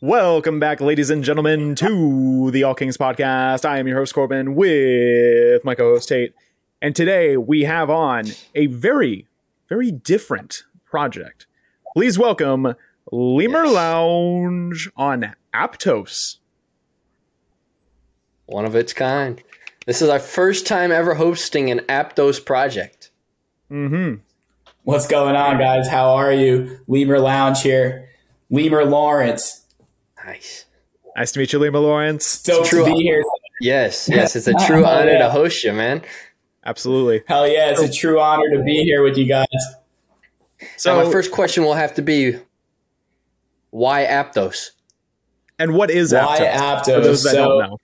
Welcome back, ladies and gentlemen, to the Alt Kings podcast. I am your host, Corbin, with my co host, Tate. And today we have on a very, very different project. Please welcome Lemur Yes. Lounge on Aptos. One of its kind. This is our first time ever hosting an Aptos project. hmm What's going on, guys? How are you? Lemur Lounge here. Lemur Lawrence. Nice. Nice to meet you, Lemur Lawrence. Stoked True. to be here. Yes, yes, it's a true Oh, honor yeah. to host you, man. Absolutely. Hell yeah, it's a true honor to be here with you guys. So So, my first question will have to be, why Aptos? and what is Why Aptos? For Aptos? those that So, don't know.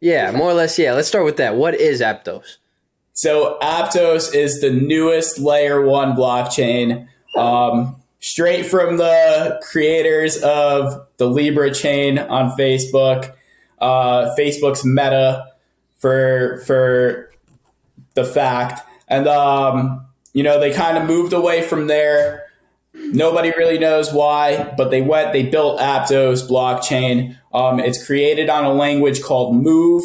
Yeah, more or less. Yeah, let's start with that. What is Aptos? so Aptos is the newest layer one blockchain. Um, straight from the creators of the Libra chain on Facebook, uh, Facebook's meta for for the fact, and um, you know they kind of moved away from there. Nobody really knows why, but they went. They built Aptos blockchain. Um, it's created on a language called Move,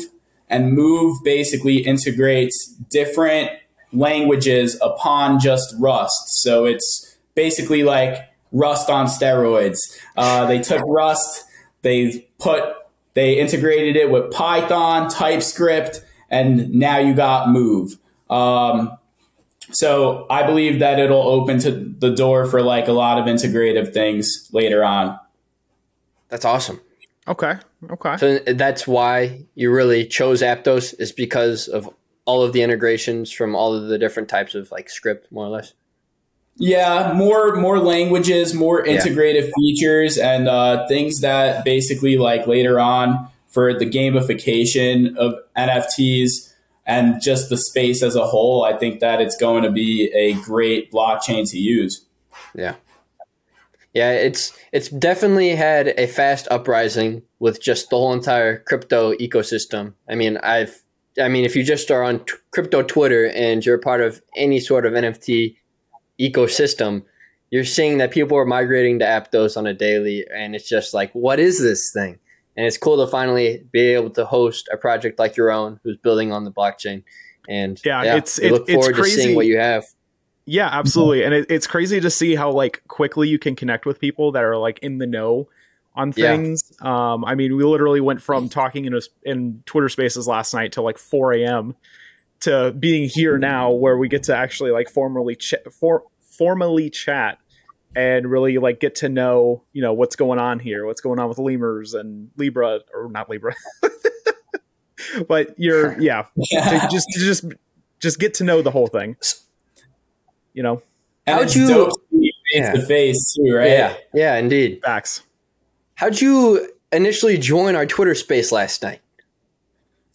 and Move basically integrates different languages upon just Rust. So it's basically like Rust on steroids. Uh, they took Rust, they put, they integrated it with Python, TypeScript, and now you got Move. Um, so I believe that it'll open to the door for like a lot of integrative things later on. That's awesome. Okay. Okay. So that's why you really chose Aptos is because of all of the integrations from all of the different types of like script, more or less. Yeah, more more languages, more Yeah. integrative features, and uh, things that basically like later on for the gamification of NFTs and just the space as a whole. I think that it's going to be a great blockchain to use. Yeah. Yeah, it's it's definitely had a fast uprising with just the whole entire crypto ecosystem. I mean, I've I mean, if you just are on t- crypto Twitter and you're part of any sort of NFT ecosystem, you're seeing that people are migrating to Aptos on a daily, and it's just like, what is this thing? And it's cool to finally be able to host a project like your own, who's building on the blockchain. And Yeah, it's- it- look it's forward to crazy. seeing what you have. Yeah, absolutely. And it, it's crazy to see how like quickly you can connect with people that are like in the know on Yeah. things. Um, I mean, we literally went from talking in a, in Twitter Spaces last night till like 4 a.m. to being here now, where we get to actually like formally ch- for formally chat and really like get to know you know what's going on here, what's going on with lemurs and Libra or not Libra, but you're yeah to just to just just get to know the whole thing. You know, How'd you- dope to be face Yeah. to face too, right? Yeah, yeah, indeed. facts. How'd you initially join our Twitter space last night?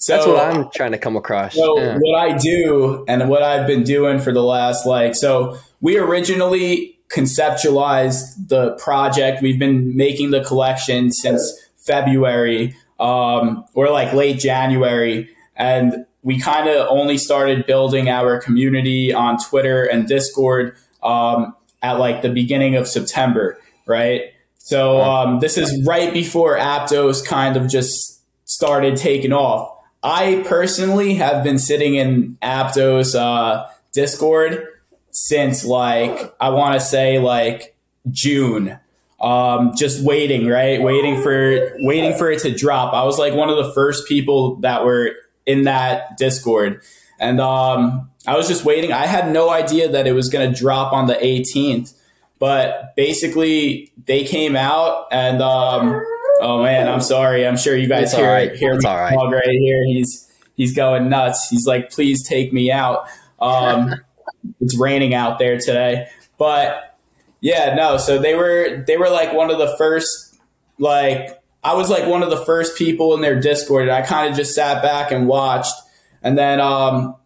So That's what I'm trying to come across. So Yeah. what I do and what I've been doing for the last like so we originally conceptualized the project. We've been making the collection since February um, or like late January, and we kind of only started building our community on Twitter and Discord um, at like the beginning of September, right? So um, this is right before Aptos kind of just started taking off. I personally have been sitting in Aptos uh, Discord since like I want to say like June. Um, just waiting, right? Waiting for waiting for it to drop. I was like one of the first people that were in that Discord, and um, I was just waiting. I had no idea that it was going to drop on the 18th, but basically they came out and um, oh man, I'm sorry. I'm sure you guys It's hear right. hear It's right. dog right here. He's he's going nuts. He's like, please take me out. Um, it's raining out there today, but yeah, no. So they were they were like one of the first like I was like one of the first people in their Discord, and I kind of just sat back and watched. And then um,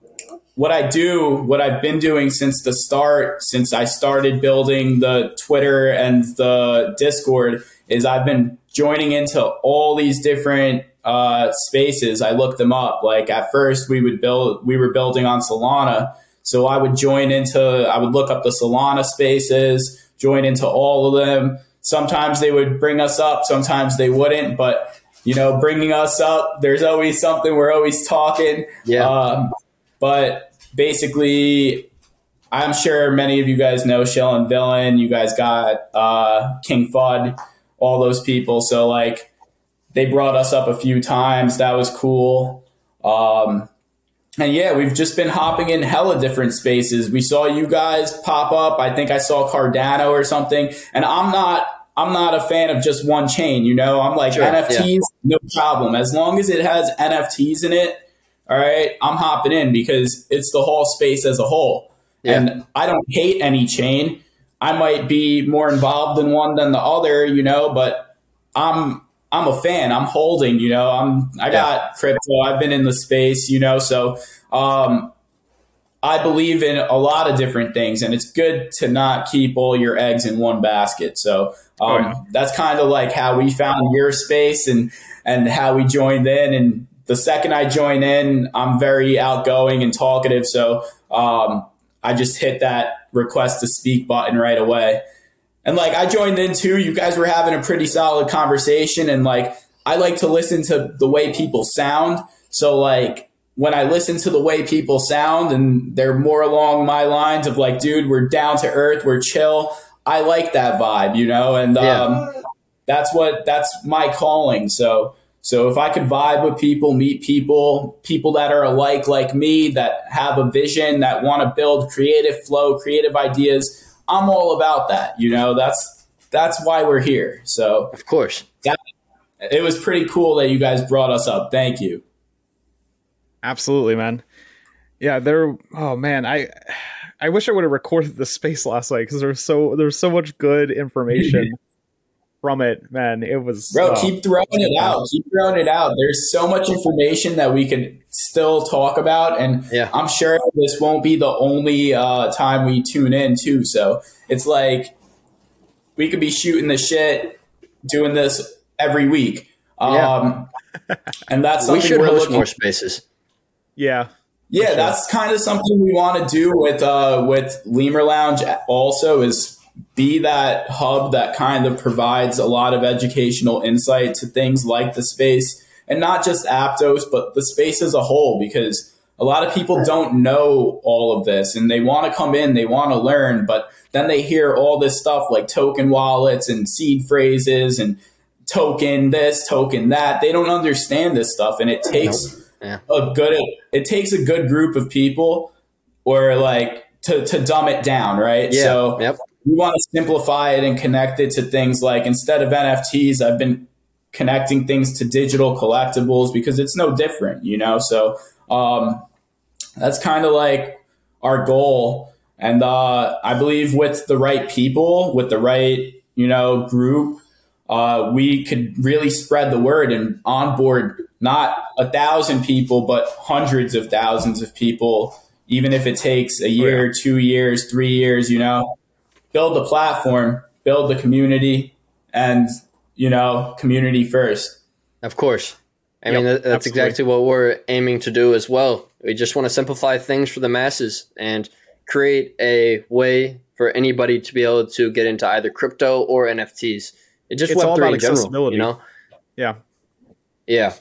what I do, what I've been doing since the start, since I started building the Twitter and the Discord, is I've been joining into all these different uh, spaces. I looked them up. Like at first, we would build, we were building on Solana, so I would join into, I would look up the Solana spaces, join into all of them. sometimes they would bring us up, sometimes they wouldn't, but you know, bringing us up, there's always something. We're always talking. Yeah. Um, but basically, I'm sure many of you guys know Shill and Villain. You guys got uh, King Fud, all those people. So like, they brought us up a few times. That was cool. Um, and yeah, we've just been hopping in hella different spaces. We saw you guys pop up. I think I saw Cardano or something. And I'm not I'm not a fan of just one chain, you know. I'm like Sure, NFTs, yeah. no problem. As long as it has NFTs in it, all right, I'm hopping in because it's the whole space as a whole. Yeah. And I don't hate any chain. I might be more involved in one than the other, you know, but I'm I'm a fan. I'm holding, you know. I'm I got crypto. I've been in the space, you know, so um I believe in a lot of different things, and it's good to not keep all your eggs in one basket. So um, Oh, yeah. that's kind of like how we found your space and and how we joined in. And the second I join in, I'm very outgoing and talkative. So um, I just hit that request to speak button right away. And like I joined in too. You guys were having a pretty solid conversation, and like I like to listen to the way people sound. So like when I listen to the way people sound and they're more along my lines of like, dude, we're down to earth, we're chill. I like that vibe, you know, and Yeah. um, that's what that's my calling. So so if I could vibe with people, meet people, people that are alike like me, that have a vision, that want to build creative flow, creative ideas, I'm all about that. You know, that's that's why we're here. So Of course. it was pretty cool that you guys brought us up. Thank you. Absolutely, man. Yeah, there. Oh man, I I wish I would have recorded the space last night because there's so there's so much good information from it. Man, it was Bro, oh, keep throwing it out. Keep throwing it out. There's so much information that we could still talk about, and Yeah. I'm sure this won't be the only uh, time we tune in too. So it's like we could be shooting the shit, doing this every week. Um, and that's We should we're host looking more spaces. yeah. yeah, sure. that's kind of something we want to do with uh, with Lemur Lounge. Also, is be that hub that kind of provides a lot of educational insight to things like the space, and not just Aptos, but the space as a whole. Because a lot of people don't know all of this, and they want to come in, they want to learn, but then they hear all this stuff like token wallets and seed phrases and token this, token that. They don't understand this stuff, and it takes Yeah. a good it takes a good group of people or like to, to dumb it down right Yeah. so yep. We want to simplify it and connect it to things like instead of nfts i've been connecting things to digital collectibles because it's no different you know? So um, that's kind of like our goal. And uh, i believe with the right people with the right you know group uh, we could really spread the word and onboard not a thousand people, but hundreds of thousands of people, even if it takes a year, two years, three years, you know, build the platform, build the community, and, you know, community first. Of course. I Yep, mean, that's absolutely. exactly what we're aiming to do as well. We just want to simplify things for the masses and create a way for anybody to be able to get into either crypto or NFTs. It just It's Web all about in general, accessibility. you know. Yeah. Yeah,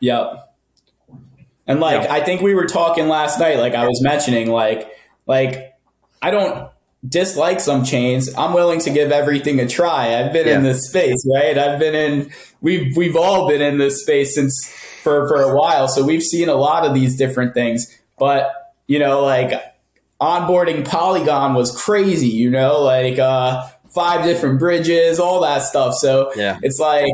Yep. And like Yeah. I think we were talking last night, like I was mentioning, like like I don't dislike some chains. I'm willing to give everything a try. I've been in this space, right? I've been in we've we've all been in this space since for for a while. So we've seen a lot of these different things. But, you know, like onboarding Polygon was crazy, you know, like uh five different bridges, all that stuff. So yeah, it's like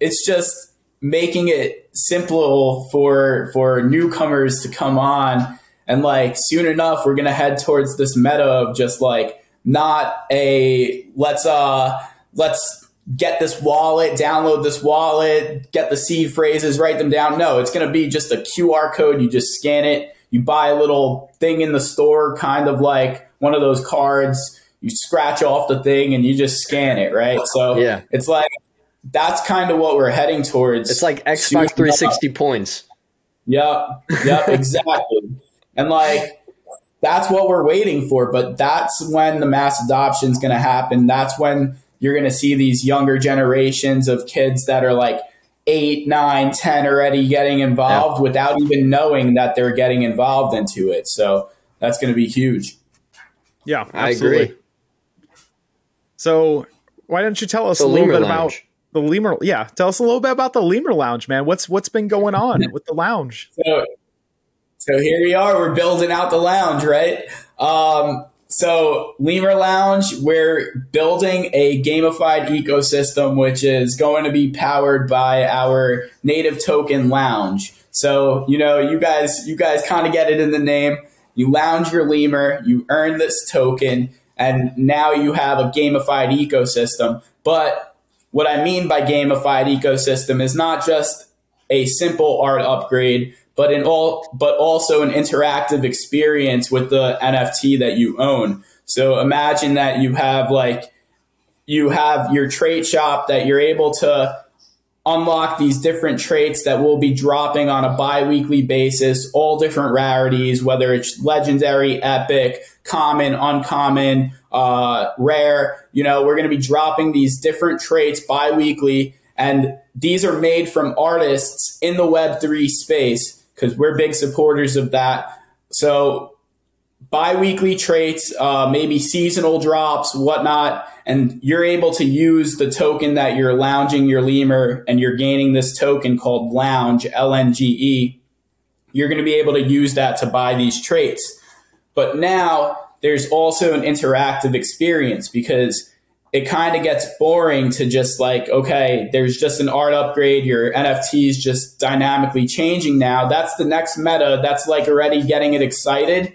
it's just making it simple for for newcomers to come on and like soon enough we're gonna head towards this meta of just like not a let's uh let's get this wallet download this wallet get the seed phrases write them down no it's gonna be just a qr code you just scan it you buy a little thing in the store kind of like one of those cards you scratch off the thing and you just scan it right so Yeah. it's like that's kind of what we're heading towards. it's like Xbox 360 points. Yep, yep, exactly. And like that's what we're waiting for. But that's when the mass adoption is going to happen. That's when you're going to see these younger generations of kids that are like eight, nine, ten already getting involved yeah. without even knowing that they're getting involved into it. So that's going to be huge. Yeah, absolutely. I agree. So why don't you tell us the a little Lemur bit Lounge. about the Lemur? Yeah, tell us a little bit about the Lemur Lounge, man. What's what's been going on with the lounge? So, so here we are. We're building out the lounge, right? Um, so Lemur Lounge, we're building a gamified ecosystem, which is going to be powered by our native token lounge. So, you know, you guys, you guys kind of get it in the name. You lounge your lemur, you earn this token, and now you have a gamified ecosystem. But what I mean by gamified ecosystem is not just a simple art upgrade, but in all but also an interactive experience with the NFT that you own. So imagine that you have like you have your trait shop that you're able to unlock these different traits that will be dropping on a bi-weekly basis, all different rarities, whether it's legendary, epic, common, uncommon, uh, rare. You know, we're going to be dropping these different traits bi-weekly and these are made from artists in the Web3 space because we're big supporters of that. So bi-weekly traits, uh, maybe seasonal drops, whatnot, and you're able to use the token that you're lounging your lemur and you're gaining this token called lounge, L-N-G-E. You're going to be able to use that to buy these traits. But now there's also an interactive experience because it kind of gets boring to just like, okay, there's just an art upgrade. Your NFT is just dynamically changing now. That's the next meta. That's like already getting it excited.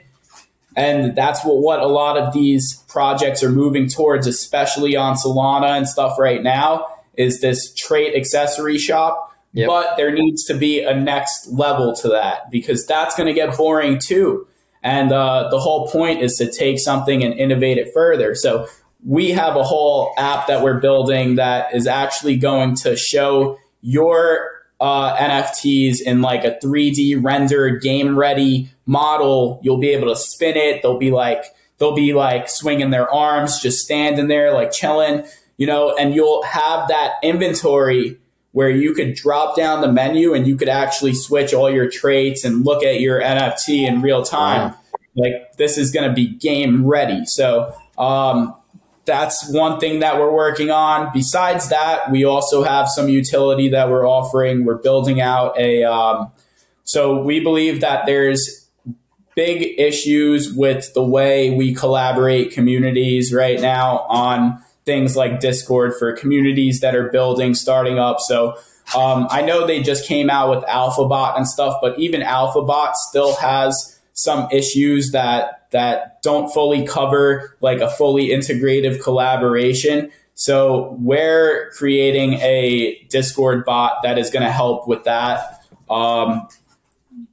And that's what, what a lot of these projects are moving towards, especially on Solana and stuff right now, is this trait accessory shop. Yep. But there needs to be a next level to that because that's going to get boring too. And uh, the whole point is to take something and innovate it further. So we have a whole app that we're building that is actually going to show your uh, NFTs in like a 3D rendered game ready model. You'll be able to spin it. They'll be like they'll be like swinging their arms, just standing there like chilling, you know. And you'll have that inventory where you could drop down the menu and you could actually switch all your traits and look at your NFT in real time. Wow. Like this is going to be game ready. So um, that's one thing that we're working on. Besides that, we also have some utility that we're offering. We're building out a, um, so we believe that there's big issues with the way we collaborate communities right now on things like Discord for communities that are building, starting up. So um, I know they just came out with Alphabot and stuff, but even Alphabot still has some issues that that don't fully cover like a fully integrative collaboration. So we're creating a Discord bot that is going to help with that. Um,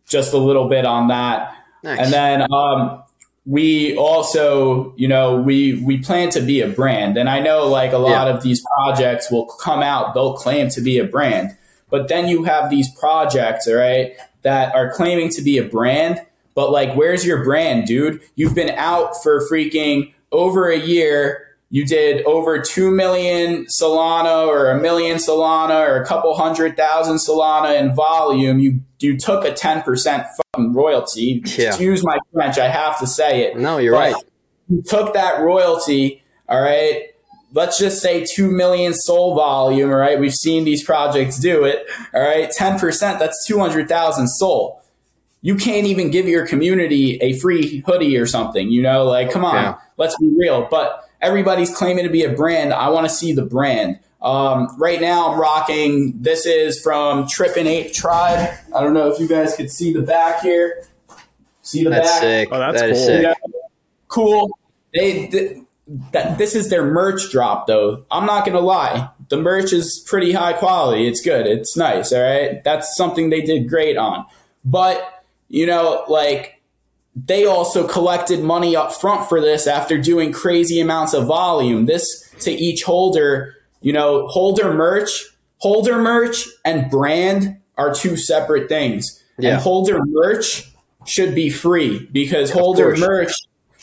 just a little bit on that. Nice. And then um, we also, you know, we we plan to be a brand. And I know like a lot yeah. of these projects will come out, they'll claim to be a brand. But then you have these projects, all right, that are claiming to be a brand but like, where's your brand, dude? You've been out for freaking over a year. You did over 2 million Solana or a million Solana or a couple hundred thousand Solana in volume. You, you took a 10% fucking royalty. Yeah. Excuse my French. I have to say it. No, you're but right. You took that royalty. All right let's just say 2 million SOL volume, all right? We've seen these projects do it, all right? 10%, that's 200,000 SOL you can't even give your community a free hoodie or something, you know, like, come on, yeah. let's be real. But everybody's claiming to be a brand. I want to see the brand. Um, right now, I'm rocking. This is from Trippin' Ape Tribe. I don't know if you guys could see the back here. See the that's back? Sick. Oh, that's that cool. Sick. Yeah. Cool. They, they that this is their merch drop though. I'm not gonna lie. The merch is pretty high quality. It's good. It's nice. All right. That's something they did great on. But you know, like they also collected money up front for this after doing crazy amounts of volume. This to each holder, you know, holder merch, holder merch and brand are two separate things. Yeah. And holder merch should be free because holder merch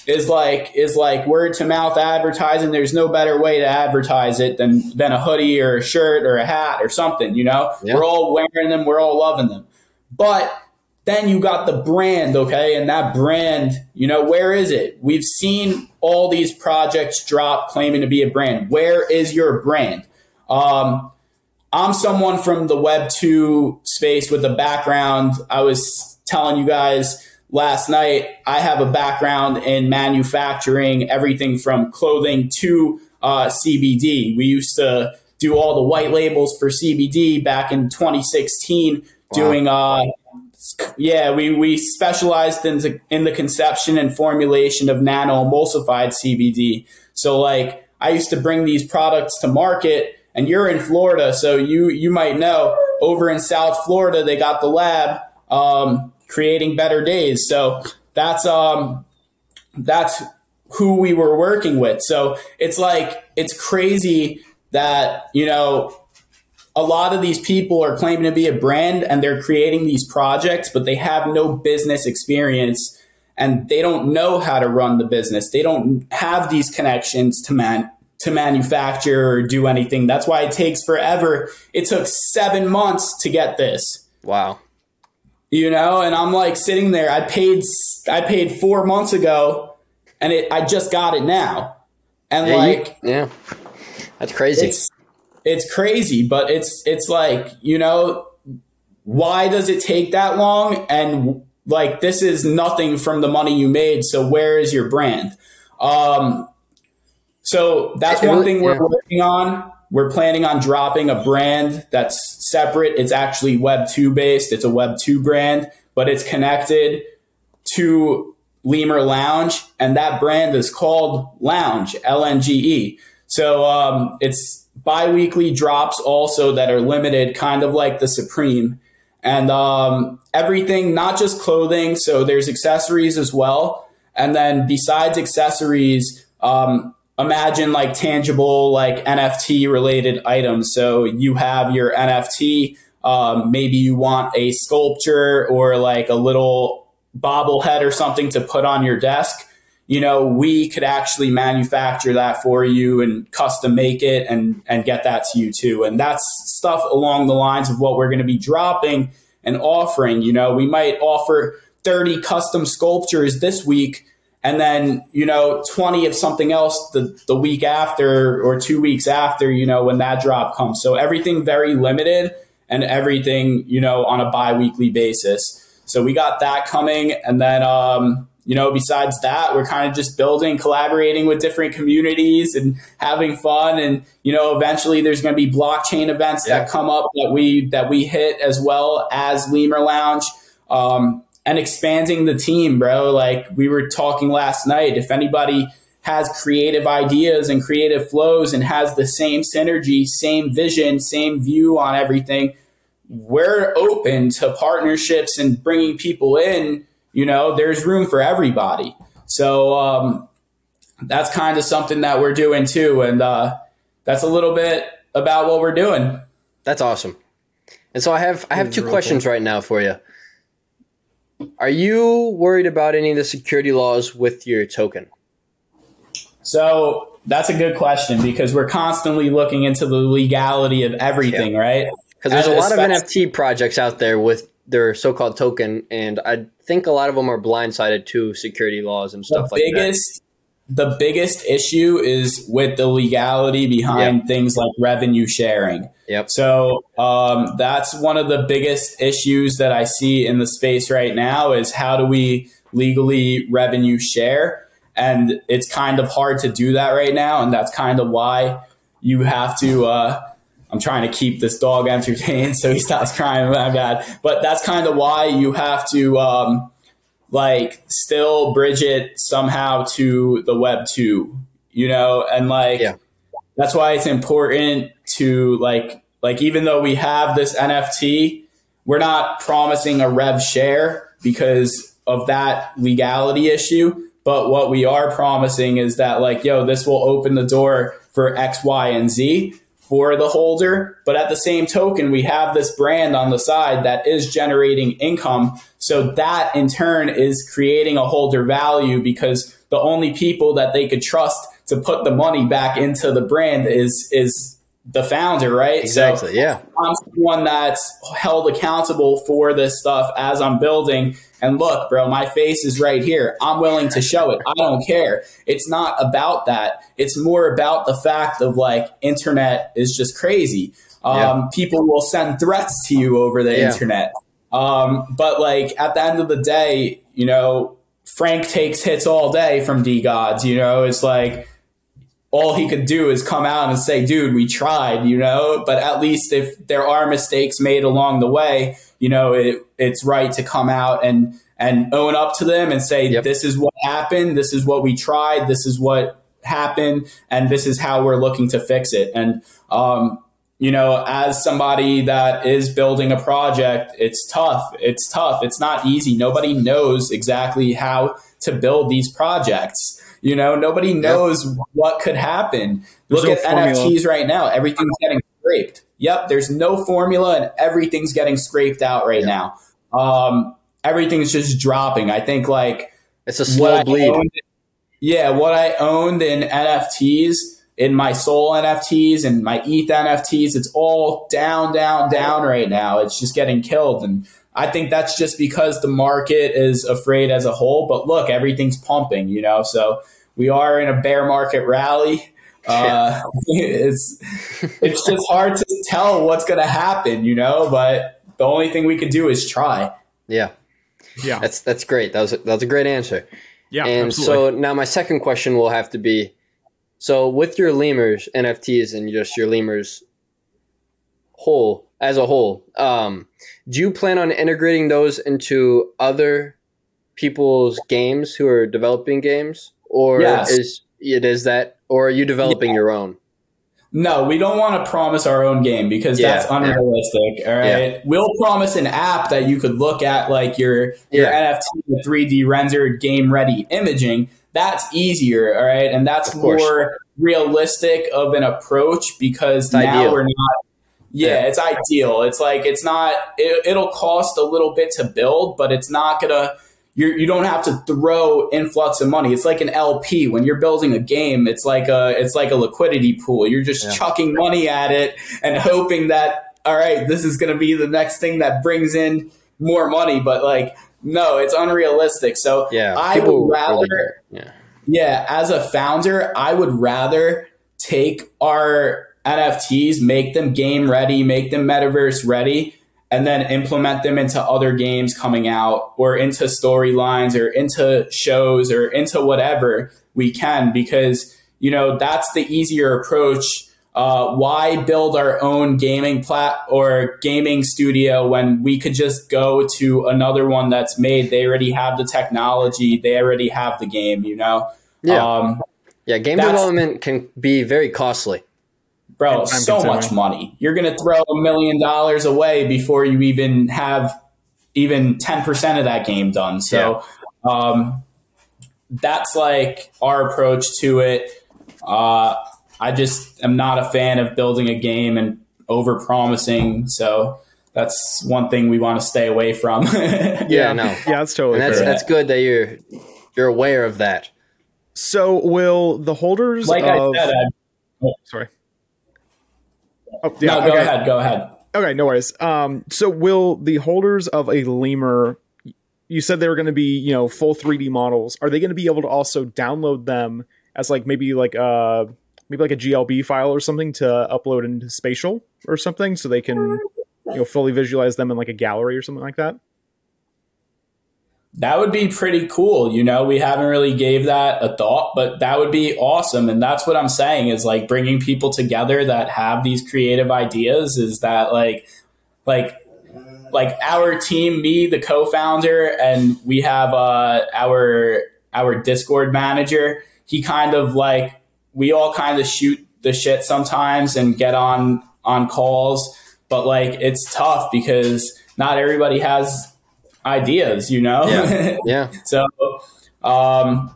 is like is like word to mouth advertising. There's no better way to advertise it than than a hoodie or a shirt or a hat or something. You know, yeah. we're all wearing them, we're all loving them, but then you got the brand, okay, and that brand, you know, where is it? We've seen all these projects drop claiming to be a brand. Where is your brand? Um, I'm someone from the Web two space with a background. I was telling you guys last night, I have a background in manufacturing everything from clothing to uh, CBD. We used to do all the white labels for CBD back in 2016, wow. doing, uh, yeah, we, we specialized in the, in the conception and formulation of nano emulsified CBD. So, like, I used to bring these products to market. And you're in Florida, so you you might know over in South Florida they got the lab. Um, creating better days. So that's um that's who we were working with. So it's like it's crazy that, you know, a lot of these people are claiming to be a brand and they're creating these projects, but they have no business experience and they don't know how to run the business. They don't have these connections to man to manufacture or do anything. That's why it takes forever. It took 7 months to get this. Wow you know and i'm like sitting there i paid i paid four months ago and it i just got it now and yeah, like you, yeah that's crazy it's, it's crazy but it's it's like you know why does it take that long and like this is nothing from the money you made so where is your brand um so that's one thing we're working on we're planning on dropping a brand that's separate. It's actually Web 2 based. It's a Web 2 brand, but it's connected to Lemur Lounge, and that brand is called Lounge, L N G E. So um, it's bi weekly drops also that are limited, kind of like the Supreme. And um, everything, not just clothing, so there's accessories as well. And then besides accessories, um, imagine like tangible like nft related items so you have your nft um, maybe you want a sculpture or like a little bobblehead or something to put on your desk you know we could actually manufacture that for you and custom make it and and get that to you too. And that's stuff along the lines of what we're going to be dropping and offering. You know we might offer 30 custom sculptures this week and then you know 20 of something else the, the week after or two weeks after you know when that drop comes. So everything very limited and everything you know on a bi-weekly basis. So we got that coming and then um, you know besides that we're kind of just building collaborating with different communities and having fun and you know eventually there's going to be blockchain events yeah. that come up that we that we hit as well as lemur lounge um, and expanding the team, bro. Like we were talking last night, if anybody has creative ideas and creative flows and has the same synergy, same vision, same view on everything, we're open to partnerships and bringing people in. You know, there's room for everybody. So um, that's kind of something that we're doing too. And uh, that's a little bit about what we're doing. That's awesome. And so I have I have two questions cool. right now for you. Are you worried about any of the security laws with your token? So that's a good question because we're constantly looking into the legality of everything, yeah. right? Because there's a lot of NFT projects out there with their so-called token, and I think a lot of them are blindsided to security laws and stuff like biggest, that. The biggest issue is with the legality behind yep. things like revenue sharing. Yep. So um, that's one of the biggest issues that I see in the space right now is how do we legally revenue share? And it's kind of hard to do that right now, and that's kind of why you have to. Uh, I'm trying to keep this dog entertained so he stops crying. My bad. But that's kind of why you have to um, like still bridge it somehow to the web two, you know, and like yeah. that's why it's important to like like even though we have this NFT, we're not promising a rev share because of that legality issue. But what we are promising is that like, yo, this will open the door for X, Y, and Z for the holder, but at the same token, we have this brand on the side that is generating income. So that in turn is creating a holder value because the only people that they could trust to put the money back into the brand is is the founder, right? Exactly. So yeah. I'm someone that's held accountable for this stuff as I'm building. And look, bro, my face is right here. I'm willing to show it. I don't care. It's not about that. It's more about the fact of like internet is just crazy. Um, yeah. People will send threats to you over the yeah. internet. Um, but like at the end of the day, you know, Frank takes hits all day from DeGods. You know, it's like all he could do is come out and say, dude, we tried, you know, but at least if there are mistakes made along the way, you know, it, it's right to come out and, and own up to them and say, yep. this is what happened. This is what we tried. This is what happened. And this is how we're looking to fix it. And, um, you know, as somebody that is building a project, it's tough. It's tough. It's not easy. Nobody knows exactly how to build these projects. You know, nobody knows what could happen. There's Look no at formula. NFTs right now. Everything's getting scraped. Yep, there's no formula and everything's getting scraped out right now. Um, everything's just dropping. I think like it's a slow bleed. Owned, yeah, what I owned in NFTs, in my Sol NFTs and my ETH NFTs, it's all down, down, down right now. It's just getting killed. And I think that's just because the market is afraid as a whole. But look, everything's pumping, you know, so we are in a bear market rally. Uh, it's it's just hard to tell what's going to happen, you know. But the only thing we can do is try. Yeah, yeah, that's that's great. That was a, that was a great answer. Yeah, and absolutely. so now my second question will have to be: so with your lemurs NFTs and just your lemurs whole as a whole, um, do you plan on integrating those into other people's games who are developing games? or yes. is it is that, or are you developing yeah. your own? No, we don't want to promise our own game because yeah, that's unrealistic. Yeah. All right, yeah. we'll promise an app that you could look at, like your your NFT, three D rendered game ready imaging. That's easier, all right, and that's more realistic of an approach because it's now ideal. we're not. Yeah, it's ideal. It's like it's not. It, it'll cost a little bit to build, but it's not gonna you're, you don't have to throw influx of money. It's like an LP when you're building a game. It's like a it's like a liquidity pool. You're just yeah. chucking money at it and hoping that all right, this is going to be the next thing that brings in more money. But like, no, it's unrealistic. So yeah, I would rather, really yeah. yeah, as a founder, I would rather take our NFTs, make them game ready, make them metaverse ready, and then implement them into other games coming out or into storylines or into shows or into whatever we can because you know that's the easier approach uh, why build our own gaming plat or gaming studio when we could just go to another one that's made they already have the technology they already have the game you know yeah um, yeah game development can be very costly bro, so much money. You're going to throw a million dollars away before you even have even 10% of that game done. So, yeah. um, that's like our approach to it. Uh, I just am not a fan of building a game and over promising. So that's one thing we want to stay away from. yeah, no. Yeah, that's totally and that's, that's good that you're, you're aware of that. So will the holders like of, I said, I, oh, sorry. Oh, yeah, no, go okay. ahead. Go ahead. Okay, no worries. Um, so will the holders of a lemur? You said they were going to be, you know, full 3D models. Are they going to be able to also download them as like maybe like a uh, maybe like a GLB file or something to upload into Spatial or something, so they can you know fully visualize them in like a gallery or something like that? that would be pretty cool. You know, we haven't really gave that a thought, but that would be awesome. And that's what I'm saying is like bringing people together that have these creative ideas is that like, like, like our team, me, the co-founder, and we have uh, our our Discord manager. He kind of like we all kind of shoot the shit sometimes and get on on calls, but like it's tough because not everybody has ideas, you know? Yeah. yeah. so um,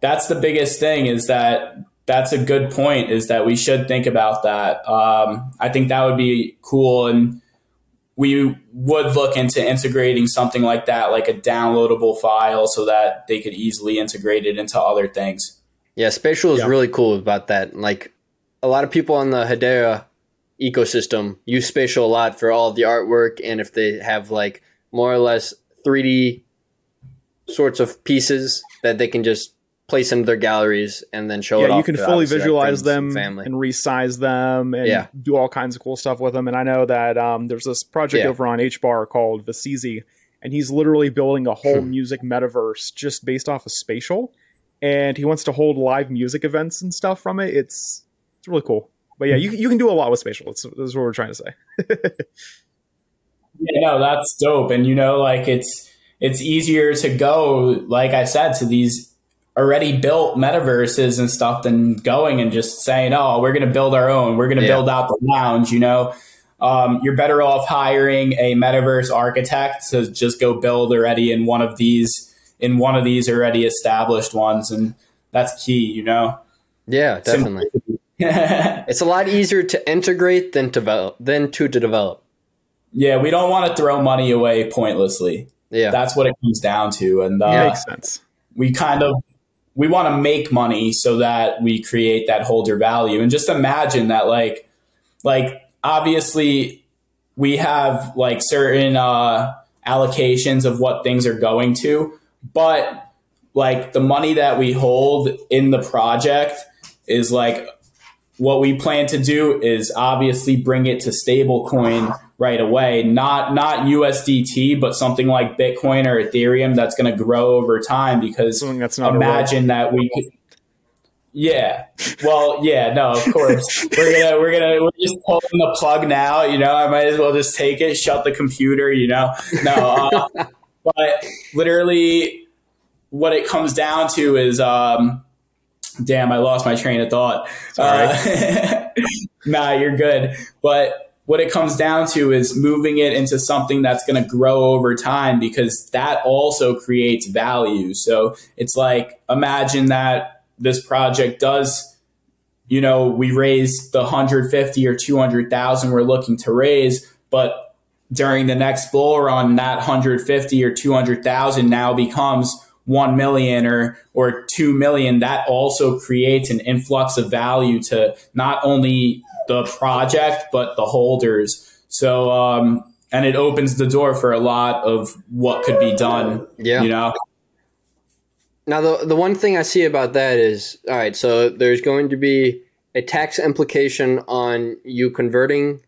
that's the biggest thing is that that's a good point. Is that we should think about that. Um, I think that would be cool, and we would look into integrating something like that, like a downloadable file, so that they could easily integrate it into other things. Yeah, Spatial is Yeah. really cool about that. Like a lot of people on the Hedera ecosystem use Spatial a lot for all the artwork, and if they have like more or less 3D sorts of pieces that they can just place into their galleries and then show it yeah, off you can fully visualize them family. and resize them and Yeah. do all kinds of cool stuff with them. And I know that um, there's this project Yeah. over on HBAR called Vasizi, and he's literally building a whole Hmm. music metaverse just based off of spatial. And he wants to hold live music events and stuff from it. It's it's really cool. But yeah, you, you can do a lot with spatial. That's, that's what we're trying to say. Yeah, no, that's dope. And you know, like it's it's easier to go, like I said, to these already built metaverses and stuff than going and just saying, "Oh, we're going to build our own. We're going to Yeah. build out the lounge." You know, um, you're better off hiring a metaverse architect to just go build already in one of these in one of these already established ones, and that's key. You know, Yeah, definitely. It's a lot easier to integrate than to develop than to, to develop. Yeah, we don't want to throw money away pointlessly. Yeah. That's what it comes down to, and uh, Yeah. Makes sense. we kind of we want to make money so that we create that holder value and just imagine that like like obviously we have like certain uh allocations of what things are going to but like the money that we hold in the project is like what we plan to do is obviously bring it to stablecoin right away. Not not USDT but something like Bitcoin or Ethereum that's going to grow over time because Something that's not imagine that we could yeah. Well yeah no of course. We're gonna we're gonna we're just pulling the plug now you know? I might as well just take it shut the computer you know? No uh, but literally what it comes down to is um damn i lost my train of thought. Uh, nah you're good. But what it comes down to is moving it into something that's going to grow over time because that also creates value. So it's like imagine that this project does you know we raise the 150 or 200,000 we're looking to raise but during the next bull run that 150 or 200,000 now becomes 1 million or or 2 million that also creates an influx of value to not only the project but the holders so um and it opens the door for a lot of what could be done Yeah. you know Now, the the one thing I see about that is all right. So there's going to be a tax implication on you converting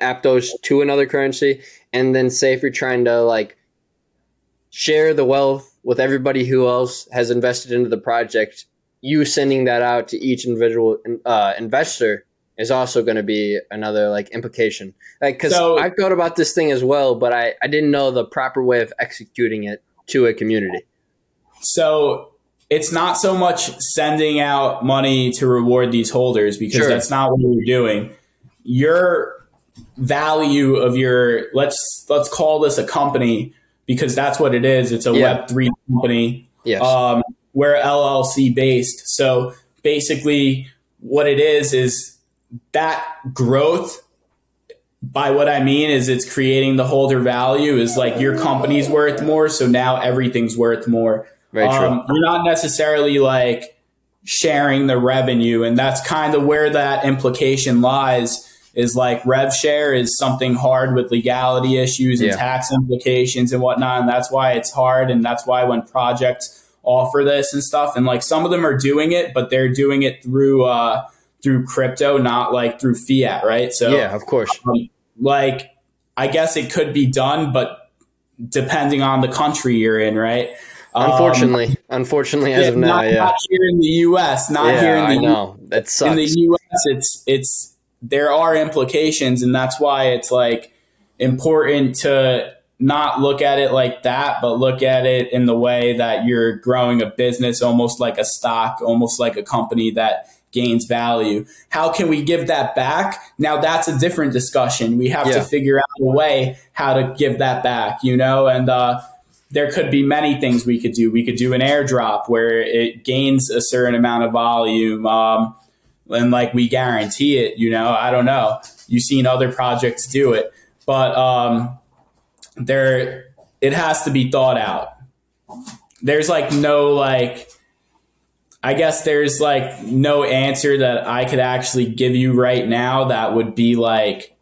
Aptos to another currency, and then say if you're trying to like share the wealth with everybody who else has invested into the project, you sending that out to each individual uh, investor is also going to be another like implication. Like because So- I've thought about this thing as well, but I I didn't know the proper way of executing it to a community. So it's not so much sending out money to reward these holders because Sure. that's not what we're doing. Your value of your let's let's call this a company because that's what it is. It's a Yeah. Web three company. Yes. Um, we're LLC based. So basically, what it is is that growth. By what I mean is, it's creating the holder value. Is like your company's worth more, so now everything's worth more. Very true. Um, you're not necessarily like sharing the revenue, and that's kind of where that implication lies. Is like rev share is something hard with legality issues and Yeah. tax implications and whatnot, and that's why it's hard, and that's why when projects offer this and stuff, and like some of them are doing it, but they're doing it through uh, through crypto, not like through fiat, right? So yeah, of course. um, like I guess it could be done, but depending on the country you're in, right? Um, Unfortunately, unfortunately, as yeah, of now, not, yeah, not here in the U.S. Not yeah, here in I the know that in the U.S. It's it's there are implications, and that's why it's like important to not look at it like that, but look at it in the way that you're growing a business, almost like a stock, almost like a company that gains value. How can we give that back? Now that's a different discussion. We have Yeah. to figure out a way how to give that back, you know, and uh, there could be many things we could do. We could do an airdrop where it gains a certain amount of volume. Um, and like we guarantee it. You know, I don't know. You've seen other projects do it, but um, there it has to be thought out. There's like no like. I guess there's like no answer that I could actually give you right now that would be like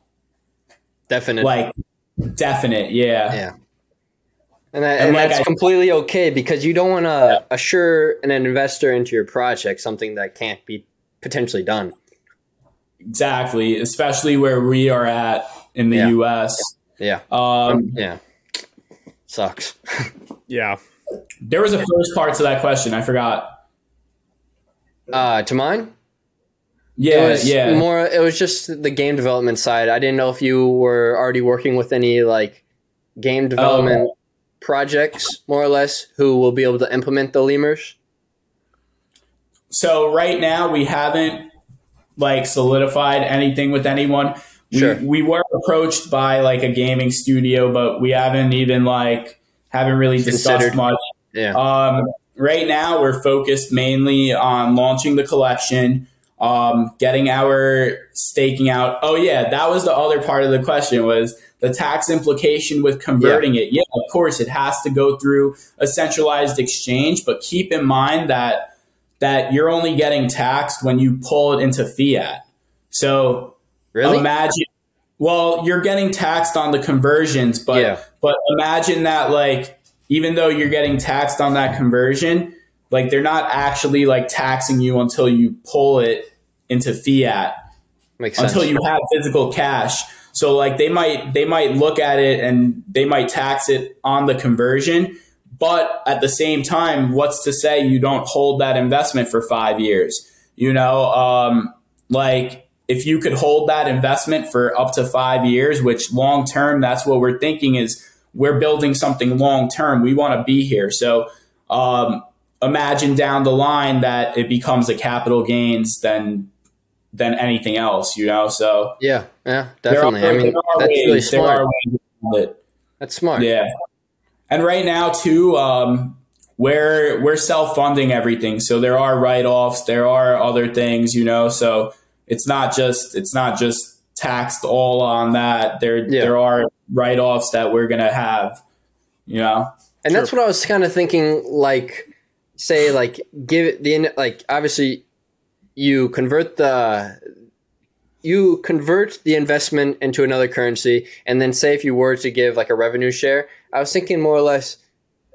Definite. like definite, yeah. yeah. And, that, And and like that's I- completely okay because you don't want to assure an investor into your project something that can't be potentially done. Exactly, especially where we are at in the Yeah. US. Yeah. Um, Yeah. Sucks. Yeah. there was a first part to that question. I forgot. Uh, to mine? Yeah, it was yeah. more it was just the game development side i didn't know if you were already working with any like game development projects more or less who will be able to implement the lemurs so right now we haven't like solidified anything with anyone. We, Sure. we were approached by like a gaming studio, but we haven't even like haven't really discussed Considered. much. yeah Um, right now, we're focused mainly on launching the collection, um, getting our staking out. Oh yeah, that was the other part of the question was the tax implication with converting it. Yeah, of course, it has to go through a centralized exchange, but keep in mind that that you're only getting taxed when you pull it into fiat. So really imagine well you're getting taxed on the conversions but Yeah. but imagine that like even though you're getting taxed on that conversion like they're not actually like taxing you until you pull it into fiat makes sense until you have physical cash so like they might they might look at it and they might tax it on the conversion but at the same time what's to say you don't hold that investment for five years? You know um, like if you could hold that investment for up to five years which long term that's what we're thinking is we're building something long term. We want to be here. So um, imagine down the line that it becomes a capital gains than than anything else, you know. So yeah yeah there are- definitely. I mean that's really ways- there smart. are ways around it. that's smart. Yeah, and right now too, um, we're we're self funding everything. So there are write offs, there are other things, you know. So it's not just it's not just taxed all on that. There Yeah. there are write offs that we're gonna have, you know. and that's what I was kind of thinking. Like, say, like, give it the like. Obviously, you convert the you convert the investment into another currency, and then say if you were to give like a revenue share, I was thinking more or less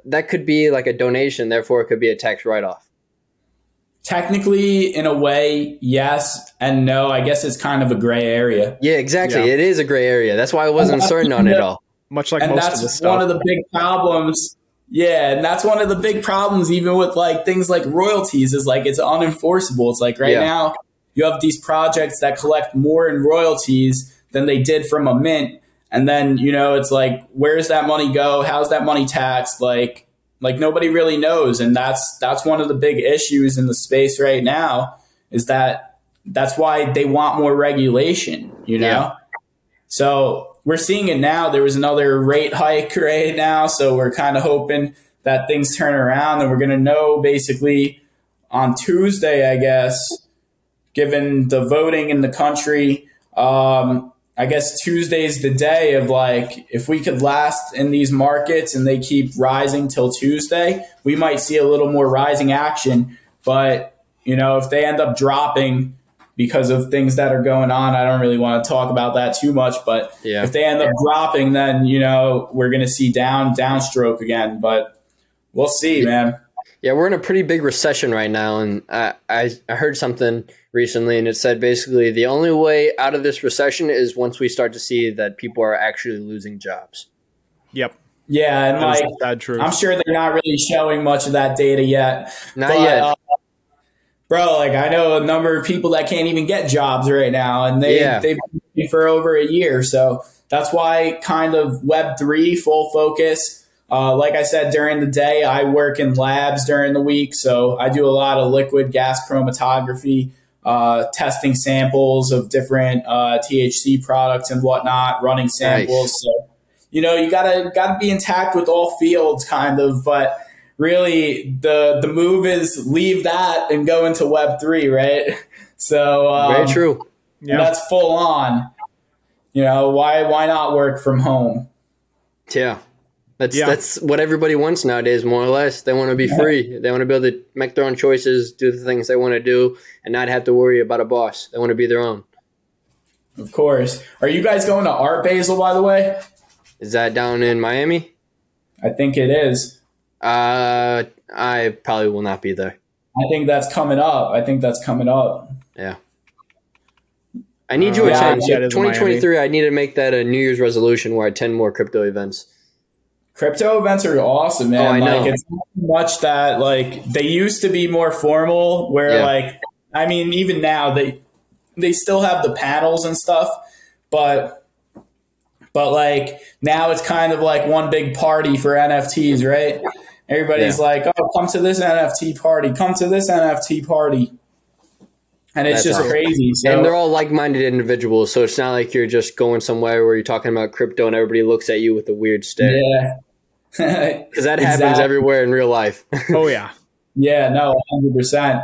that could be like a donation. Therefore, it could be a tax write off. Technically, in a way, yes and no. I guess it's kind of a gray area. Yeah, exactly. Yeah. It is a gray area. That's why I wasn't certain on it all. Much like and most of that's this stuff. one of the big problems yeah and that's one of the big problems even with like things like royalties is like it's unenforceable it's like right Yeah. now you have these projects that collect more in royalties than they did from a mint and then you know it's like where's that money go how's that money taxed like like nobody really knows and that's that's one of the big issues in the space right now is that that's why they want more regulation you know Yeah. so we're seeing it now. There was another rate hike right now, so we're kind of hoping that things turn around, and we're going to know basically on Tuesday, I guess, given the voting in the country. Um, I guess Tuesday's the day of like, if we could last in these markets and they keep rising till Tuesday, we might see a little more rising action. But, you know, if they end up dropping because of things that are going on, I don't really want to talk about that too much. But Yeah. if they end up dropping, then, you know, we're going to see down, downstroke again. But we'll see, man. Yeah, we're in a pretty big recession right now, and I, I I heard something recently, and it said basically the only way out of this recession is once we start to see that people are actually losing jobs. Yep. Yeah. And That is like, the truth. I'm sure they're not really showing much of that data yet. Not But, yet. uh, bro, like I know a number of people that can't even get jobs right now, and they Yeah. they've been for over a year. So that's why kind of Web three full focus. Uh, like I said during the day, I work in labs during the week, so I do a lot of liquid gas chromatography, uh, testing samples of different uh, THC products and whatnot, running samples. So you know you gotta gotta be intact with all fields, kind of, but really the the move is leave that and go into web 3 right So um, Very true. Yeah. That's full on. You know why? Why not work from home? Yeah. That's Yeah. that's what everybody wants nowadays, more or less. They want to be free. They want to be able to make their own choices, do the things they want to do, and not have to worry about a boss. They want to be their own. Of course. Are you guys going to Art Basel? By the way, Is that down in Miami? I think it is. Uh, I probably will not be there. I think that's coming up. I think that's coming up. Yeah. I need to Uh, yeah, attend. yeah, it is in 2023, I need to make that a New Year's resolution where I attend more crypto events. Crypto events are awesome, oh, man. Oh, I like know. it's much that like they used to be more formal. Where Yeah. like I mean, even now they they still have the panels and stuff, but but like now it's kind of like one big party for NFTs, right? Everybody's Yeah. like, "Oh, come to this NFT party! Come to this NFT party!" And it's That's just awesome. crazy. So and they're all like-minded individuals, so it's not like you're just going somewhere where you're talking about crypto and everybody looks at you with a weird stare. yeah, Because that happens Exactly. everywhere in real life. Oh yeah. yeah, no, hundred percent.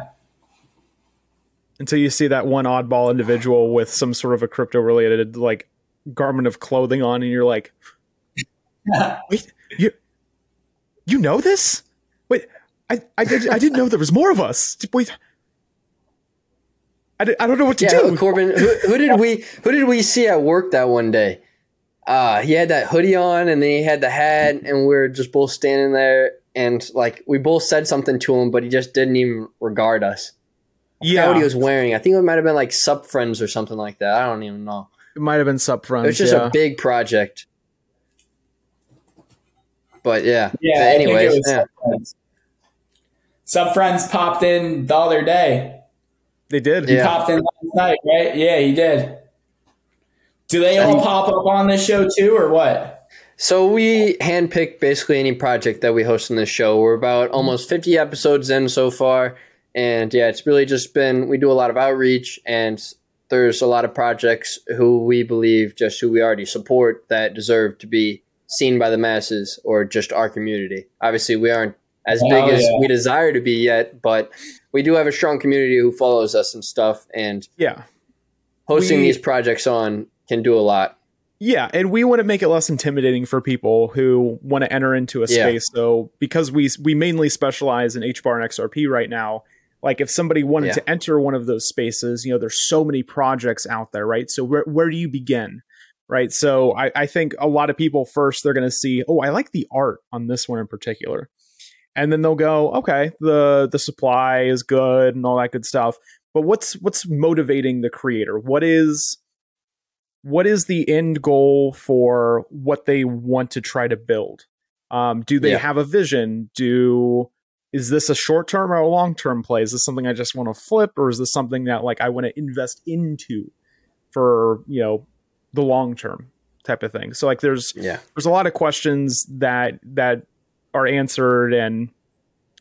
Until you see that one oddball individual with some sort of a crypto related like garment of clothing on, and you're like, wait, you you know this? Wait, I I did I didn't know there was more of us. Wait. I, did, I don't know what to yeah, do. Corbin, who, who did we who did we see at work that one day? Uh, he had that hoodie on and then he had the hat and we were just both standing there and like we both said something to him, but he just didn't even regard us. Yeah, yeah, what he was wearing. I think it might have been like sub friends or something like that. I don't even know. it might have been sub friends It was just yeah. a big project. But yeah. Yeah. But I think it anyways, yeah. Sub Friends. Popped in the other day. they did. Yeah. Popped in last night, right? Yeah, he did. Do they all pop up on this show too, or what? So we handpick basically any project that we host in this show. We're about almost 50 episodes in so far. And yeah, it's really just been, we do a lot of outreach and there's a lot of projects who we believe just who we already support that deserve to be seen by the masses or just our community. Obviously, we aren't as Oh, big as yeah. we desire to be yet, but we do have a strong community who follows us and stuff. And Yeah. hosting We- these projects on can do a lot. Yeah, and we want to make it less intimidating for people who want to enter into a Yeah. space. So because we we mainly specialize in HBAR and XRP right now, like if somebody wanted Yeah. to enter one of those spaces, you know, there's so many projects out there, right? So where where do you begin? Right. So I, I think a lot of people first they're gonna see, oh, I like the art on this one in particular. And then they'll go, okay, the the supply is good and all that good stuff. But what's what's motivating the creator? What is what is the end goal for what they want to try to build? Um, do they Yeah. have a vision? Do is this a short term or a long term play? Is this something I just want to flip, or is this something that like I want to invest into for you know the long term type of thing? So like there's Yeah. there's a lot of questions that that are answered and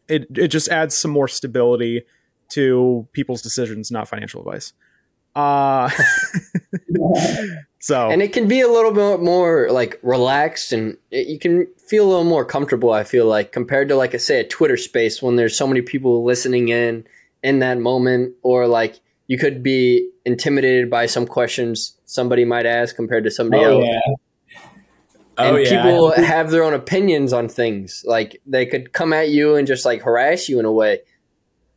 it it just adds some more stability to people's decisions not financial advice uh so. And it can be a little bit more like relaxed and it, you can feel a little more comfortable i feel like compared to like i say a twitter space when there's so many people listening in in that moment. Or like you could be intimidated by some questions somebody might ask compared to somebody Oh else. yeah. and Oh yeah. people have their own opinions on things. Like they could come at you and just like harass you in a way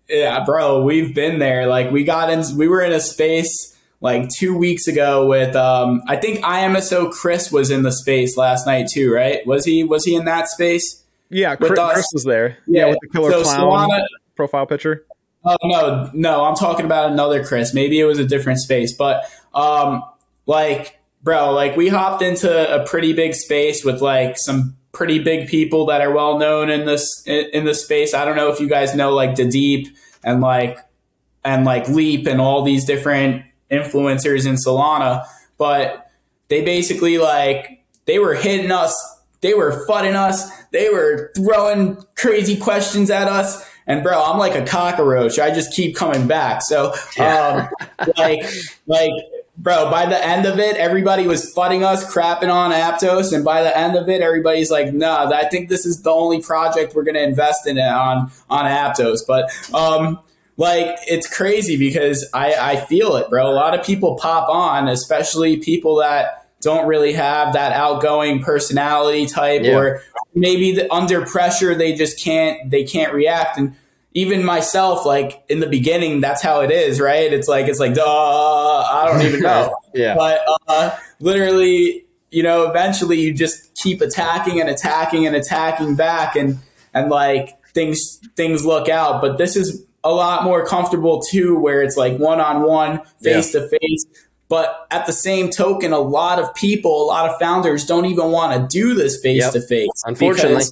Yeah, bro, we've been there. Like we got in we were in a space like 2 weeks ago with um I think IMSO Chris was in the space last night too, right? Was he was he in that space? yeah chris, was there yeah, with the killer so clown Solana- profile picture Oh no, no, I'm talking about another Chris. Maybe it was a different space, but um, like, bro, like we hopped into a pretty big space with like some pretty big people that are well known in this in, the space. I don't know if you guys know like the Deep and like and like Leap and all these different influencers in Solana, but they basically like they were hitting us, they were fudding us, they were throwing crazy questions at us. And bro, I'm like a cockroach. I just keep coming back. So, um, like, like, bro, by the end of it, everybody was fudding us, crapping on Aptos, and by the end of it, everybody's like, "No, I think this is the only project we're going to invest in it on on Aptos." But, um, like it's crazy because I, I feel it, bro. A lot of people pop on, especially people that don't really have that outgoing personality type, Yeah. or maybe the, under pressure they just can't they can't react. And even myself, like in the beginning, that's how it is, right? It's like it's like, duh, I don't even know Yeah. but uh, literally, you know, eventually you just keep attacking and attacking and attacking back, and and like things things look out. But this is a lot more comfortable too, where it's like one on one, face to face. But at the same token, a lot of people, a lot of founders don't even want to do this face to face. Unfortunately.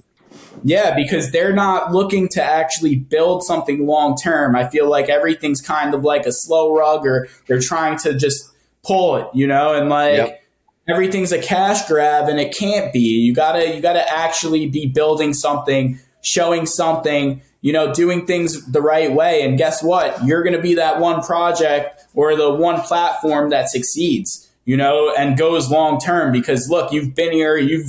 Yeah, because they're not looking to actually build something long term. I feel like everything's kind of like a slow rug, or they're trying to just pull it, you know, and like Yep. everything's a cash grab, and it can't be. You gotta you gotta actually be building something, showing something, you know, doing things the right way. And guess what? You're gonna be that one project or the one platform that succeeds, you know, and goes long term. Because look, you've been here, you've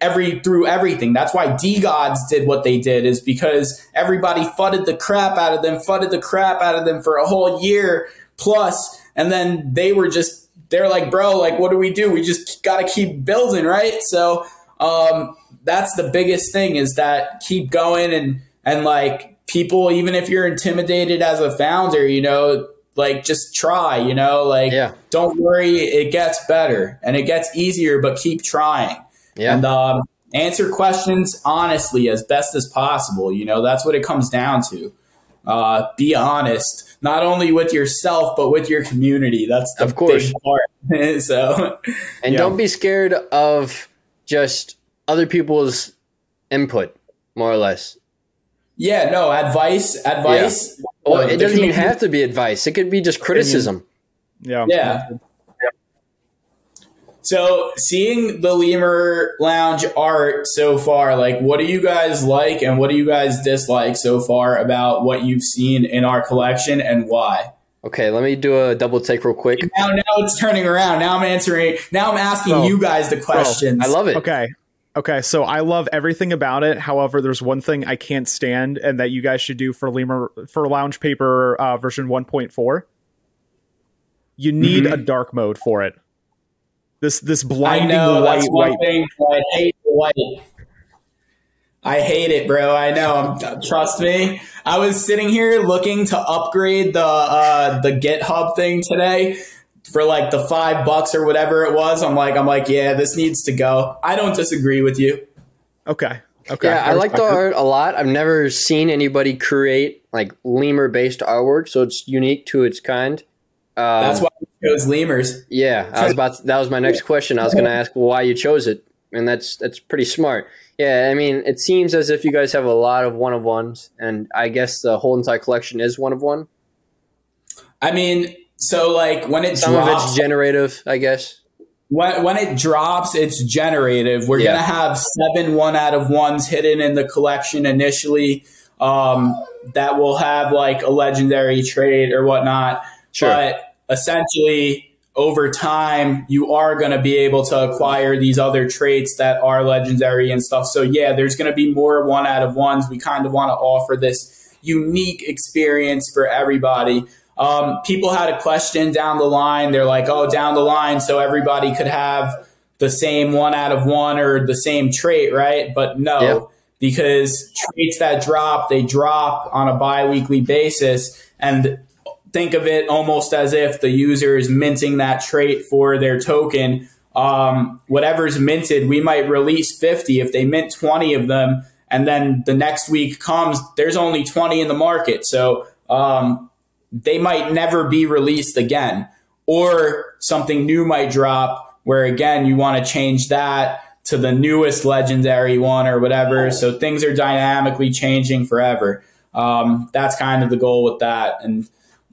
every through everything. That's why DeGods did what they did, is because everybody fudded the crap out of them, fudded the crap out of them for a whole year plus, and then they were just they're like, bro, like what do we do? We just gotta keep building, right? So um that's the biggest thing is that keep going and and like people, even if you're intimidated as a founder, you know, like just try, you know, like Yeah. don't worry, it gets better and it gets easier, but keep trying Yeah. and um, answer questions honestly as best as possible. You know, that's what it comes down to. Uh, be honest, not only with yourself but with your community. That's the Of course. big part. so, And Yeah. don't be scared of just other people's input, more or less. yeah, no advice, advice. Or uh, it doesn't even have to be advice. It could be just criticism. Yeah. Yeah. So, seeing the Lemur Lounge art so far, like, what do you guys like and what do you guys dislike so far about what you've seen in our collection and why? Okay, let me do a double take real quick. Now, now it's turning around. Now I'm answering. Now I'm asking Bro. you guys the questions. I love it. Okay. Okay, so I love everything about it. However, there's one thing I can't stand, and that you guys should do for Lemur for Lounge Paper uh, version 1.4. You need Mhm. a dark mode for it. This this blinding I blinding know white that's one white. thing. I hate white. I hate it, bro. I know. I'm, trust me. I was sitting here looking to upgrade the uh, the GitHub thing today for like the five bucks or whatever it was. I'm like, I'm like, yeah, this needs to go. I don't disagree with you. Okay. Okay. Yeah, I, like the art a lot. I've never seen anybody create like lemur based artwork, so it's unique to its kind. Um, That's why we chose lemurs. Yeah, I was about. To, that was my next question. I was going to ask why you chose it, and that's that's pretty smart. Yeah, I mean, it seems as if you guys have a lot of one of ones, and I guess the whole entire collection is one of one. I mean, so like when it Some drops, of it's generative, I guess. when, when it drops, it's generative. We're Yeah. gonna have seven one out of ones hidden in the collection initially. Um, that will have like a legendary trait or whatnot. Sure. But essentially, over time, you are going to be able to acquire these other traits that are legendary and stuff. So yeah, there's going to be more one out of ones. We kind of want to offer this unique experience for everybody. Um, people had a question down the line. They're like, "Oh, down the line, so everybody could have the same one out of one or the same trait, right?" But no, Yeah. because traits that drop, they drop on a bi-weekly basis, and think of it almost as if the user is minting that trait for their token. Um, whatever's minted, we might release 50. If they mint 20 of them, and then the next week comes, there's only 20 in the market. So um, they might never be released again. Or something new might drop where, again, you want to change that to the newest legendary one or whatever. So things are dynamically changing forever. Um, that's kind of the goal with that. And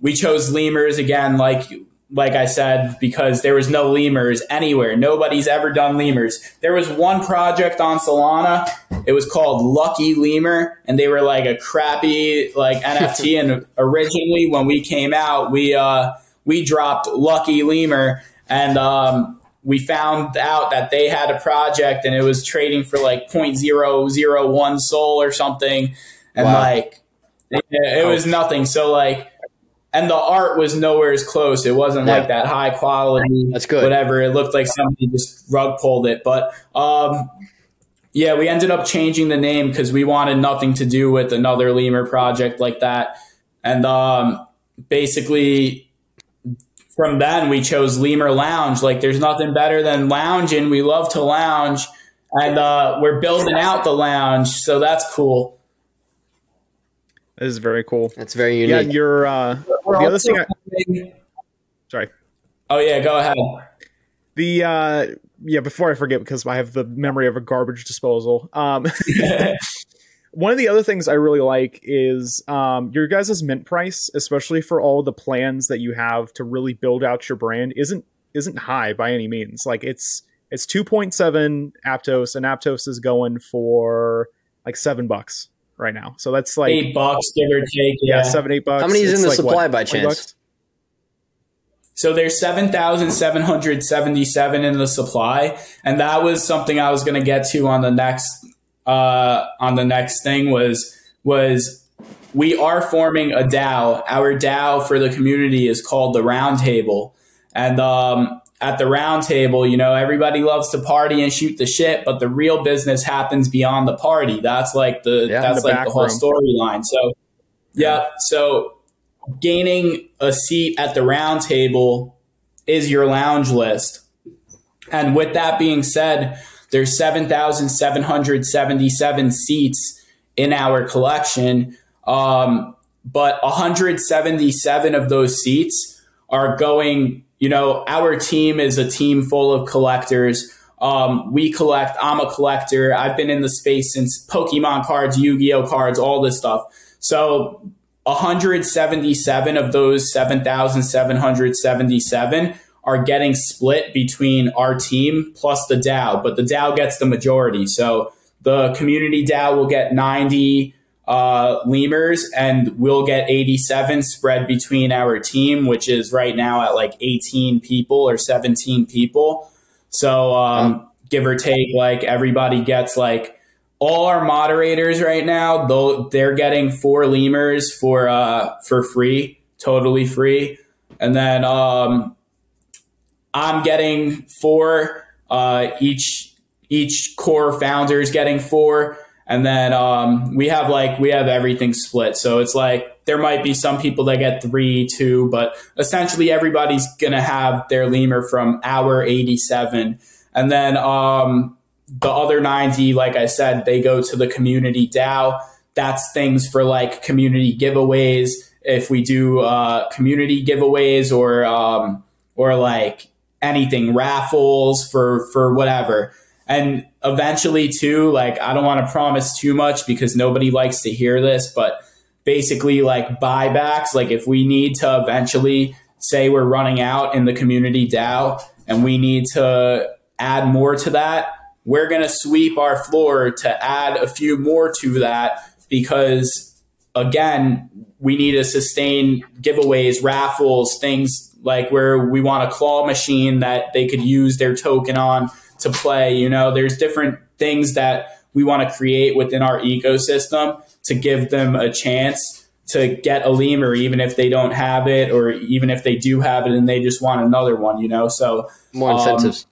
we chose lemurs again, like like I said, because there was no lemurs anywhere. Nobody's ever done lemurs. There was one project on Solana. It was called Lucky Lemur, and they were like a crappy like NFT. and originally, when we came out, we uh, we dropped Lucky Lemur, and um, we found out that they had a project, and it was trading for like 0.001 Sol or something, and Wow. like Yeah, it was nothing. So like, and the art was nowhere as close. It wasn't Yeah. like that high quality. That's good. Whatever. It looked like somebody just rug pulled it. But um, yeah, we ended up changing the name because we wanted nothing to do with another lemur project like that. And um, basically, from then we chose Lemur Lounge. Like, there's nothing better than lounging. We love to lounge, and uh, we're building out the lounge, so that's cool. This is very cool. That's very unique. you're. Uh, We're the other also thing. I, sorry. oh yeah, go ahead. The uh, yeah. Before I forget, because I have the memory of a garbage disposal. Um, one of the other things I really like is um, your guys' mint price, especially for all the plans that you have to really build out your brand, isn't isn't high by any means. Like it's it's two point seven Aptos, and Aptos is going for like seven bucks right now. So that's like Eight bucks, give or take. yeah, Yeah. seven eight bucks. How many is It's in the like, supply what, by chance? bucks? So there's 7,777 in the supply. And that was something I was going to get to on the next, uh, on the next thing was, was we are forming a DAO. Our DAO for the community is called the Roundtable. And, um, at the round table, you know, everybody loves to party and shoot the shit, but the real business happens beyond the party. That's like the, Yeah, that's the like the whole storyline. So, yeah. So gaining a seat at the round table is your lounge list. And with that being said, there's 7,777 seats in our collection. Um, but 177 of those seats are going, you know, our team is a team full of collectors. Um, we collect, I'm a collector. I've been in the space since Pokemon cards, Yu Gi Oh cards, all this stuff. So 177 of those 7,777 are getting split between our team plus the DAO, but the DAO gets the majority. So the community DAO will get 90 uh, lemurs and we'll get 87 spread between our team, which is right now at like 18 people or 17 people. So um, give or take, like everybody gets like all our moderators right now, though they're getting four lemurs for uh, for free, totally free, and then um, I'm getting four. Uh, each each core founder is getting four, and then um, we have like we have everything split. So it's like there might be some people that get three, two, but essentially everybody's gonna have their lemur from hour 87, and then um, the other 90, like I said, they go to the community DAO. That's things for like community giveaways. If we do uh, community giveaways or um, or like anything raffles for for whatever, and eventually too, like I don't want to promise too much because nobody likes to hear this, but basically like buybacks. Like if we need to eventually say we're running out in the community DAO and we need to add more to that, we're going to sweep our floor to add a few more to that because again we need to sustain giveaways raffles things like where we want a claw machine that they could use their token on to play you know there's different things that we want to create within our ecosystem to give them a chance to get a lemur even if they don't have it or even if they do have it and they just want another one you know so More um, incentives.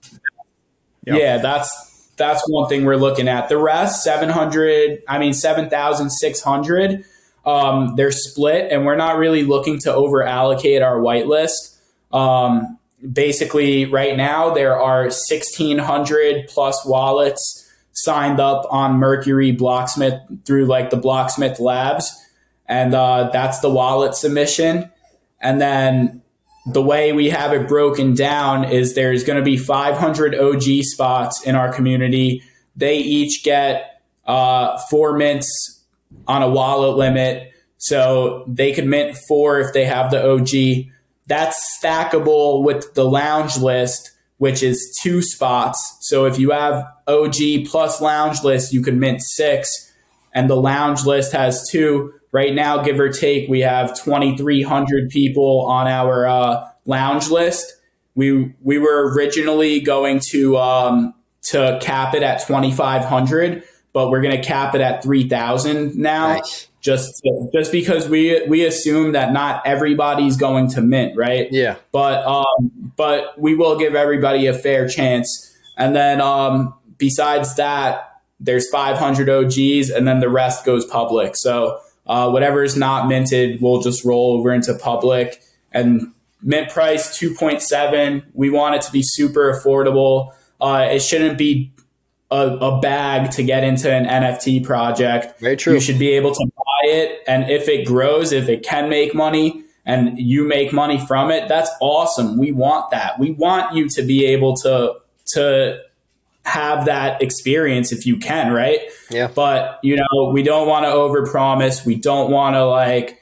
Yep. yeah, that's that's one thing we're looking at. The rest, seven hundred, I mean seven thousand six hundred. Um, they're split, and we're not really looking to over allocate our whitelist. Um, basically, right now there are sixteen hundred plus wallets signed up on Mercury Blocksmith through like the Blocksmith Labs, and uh, that's the wallet submission. And then the way we have it broken down is there's going to be 500 OG spots in our community. They each get uh, four mints on a wallet limit. So they could mint four if they have the OG. That's stackable with the lounge list, which is two spots. So if you have OG plus lounge list, you can mint six. And the lounge list has two. Right now, give or take, we have 2,300 people on our uh, lounge list. We we were originally going to um, to cap it at 2,500, but we're going to cap it at 3,000 now. Nice. Just just because we we assume that not everybody's going to mint, right? Yeah. But um, but we will give everybody a fair chance. And then um, besides that, there's 500 OGs, and then the rest goes public. So uh, whatever is not minted, we'll just roll over into public. And mint price 2.7. We want it to be super affordable. Uh, it shouldn't be a, a, bag to get into an NFT project. Very true. You should be able to buy it, and if it grows, if it can make money, and you make money from it, that's awesome. We want that. We want you to be able to to have that experience if you can, right? Yeah. But you know, we don't want to overpromise. We don't want to like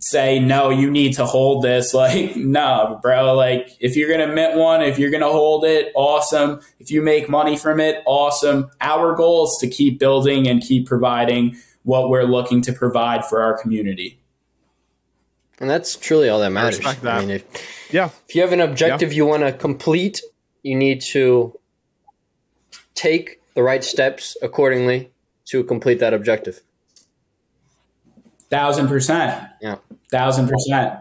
say no you need to hold this like no bro like if you're gonna mint one if you're gonna hold it awesome if you make money from it awesome our goal is to keep building and keep providing what we're looking to provide for our community and that's truly all that matters I, that. I mean if, yeah if you have an objective yeah. you want to complete you need to take the right steps accordingly to complete that objective Thousand percent. Yeah. Thousand percent.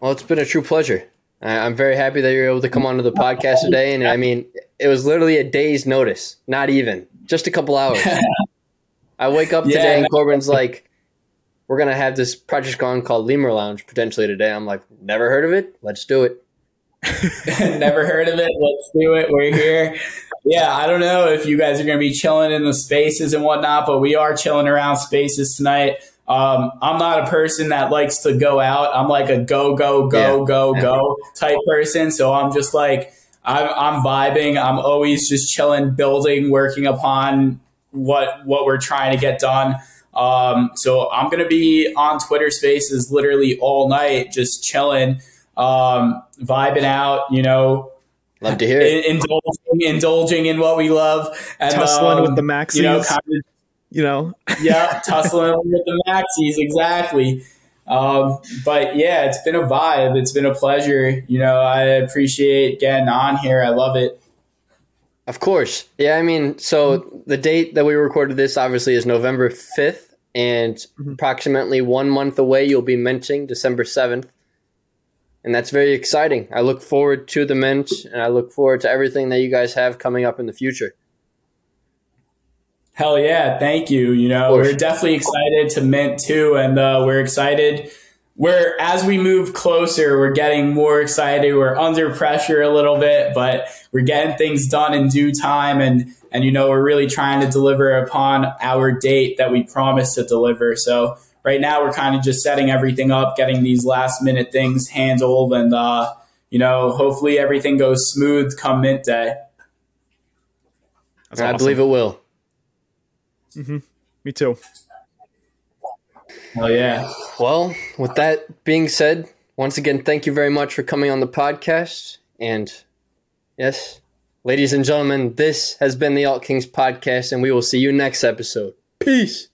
Well, it's been a true pleasure. I'm very happy that you're able to come onto the podcast today. And I mean, it was literally a day's notice, not even just a couple hours. I wake up yeah, today and Corbin's like, we're going to have this project going called Lemur Lounge potentially today. I'm like, never heard of it. Let's do it. never heard of it. Let's do it. We're here yeah, I don't know if you guys are going to be chilling in the spaces and whatnot, but we are chilling around spaces tonight. Um, I'm not a person that likes to go out. I'm like a go, go, go, yeah. go, go type person. So I'm just like, I'm, I'm vibing. I'm always just chilling, building, working upon what what we're trying to get done. Um, so I'm gonna be on Twitter Spaces literally all night, just chilling, um, vibing out. You know, Love to hear it. Indulging, indulging in what we love. And, tussling um, with the maxis. You know, kind of, you know. yeah, tussling with the maxis, exactly. Um, but yeah, it's been a vibe. It's been a pleasure. You know, I appreciate getting on here. I love it. Of course. Yeah, I mean, so the date that we recorded this obviously is November 5th, and mm-hmm. approximately one month away, you'll be minting December 7th and that's very exciting. I look forward to the mint, and I look forward to everything that you guys have coming up in the future. Hell yeah, thank you. You know, we're definitely excited to mint too, and uh, we're excited. We're as we move closer, we're getting more excited. We're under pressure a little bit, but we're getting things done in due time, and and you know, we're really trying to deliver upon our date that we promised to deliver. So right now we're kind of just setting everything up, getting these last minute things handled, and uh, you know, hopefully everything goes smooth come mint day. I believe it will. Mm-hmm. Me too. Oh yeah. Well, with that being said, once again, thank you very much for coming on the podcast. And yes, ladies and gentlemen, this has been the Alt Kings podcast, and we will see you next episode. Peace.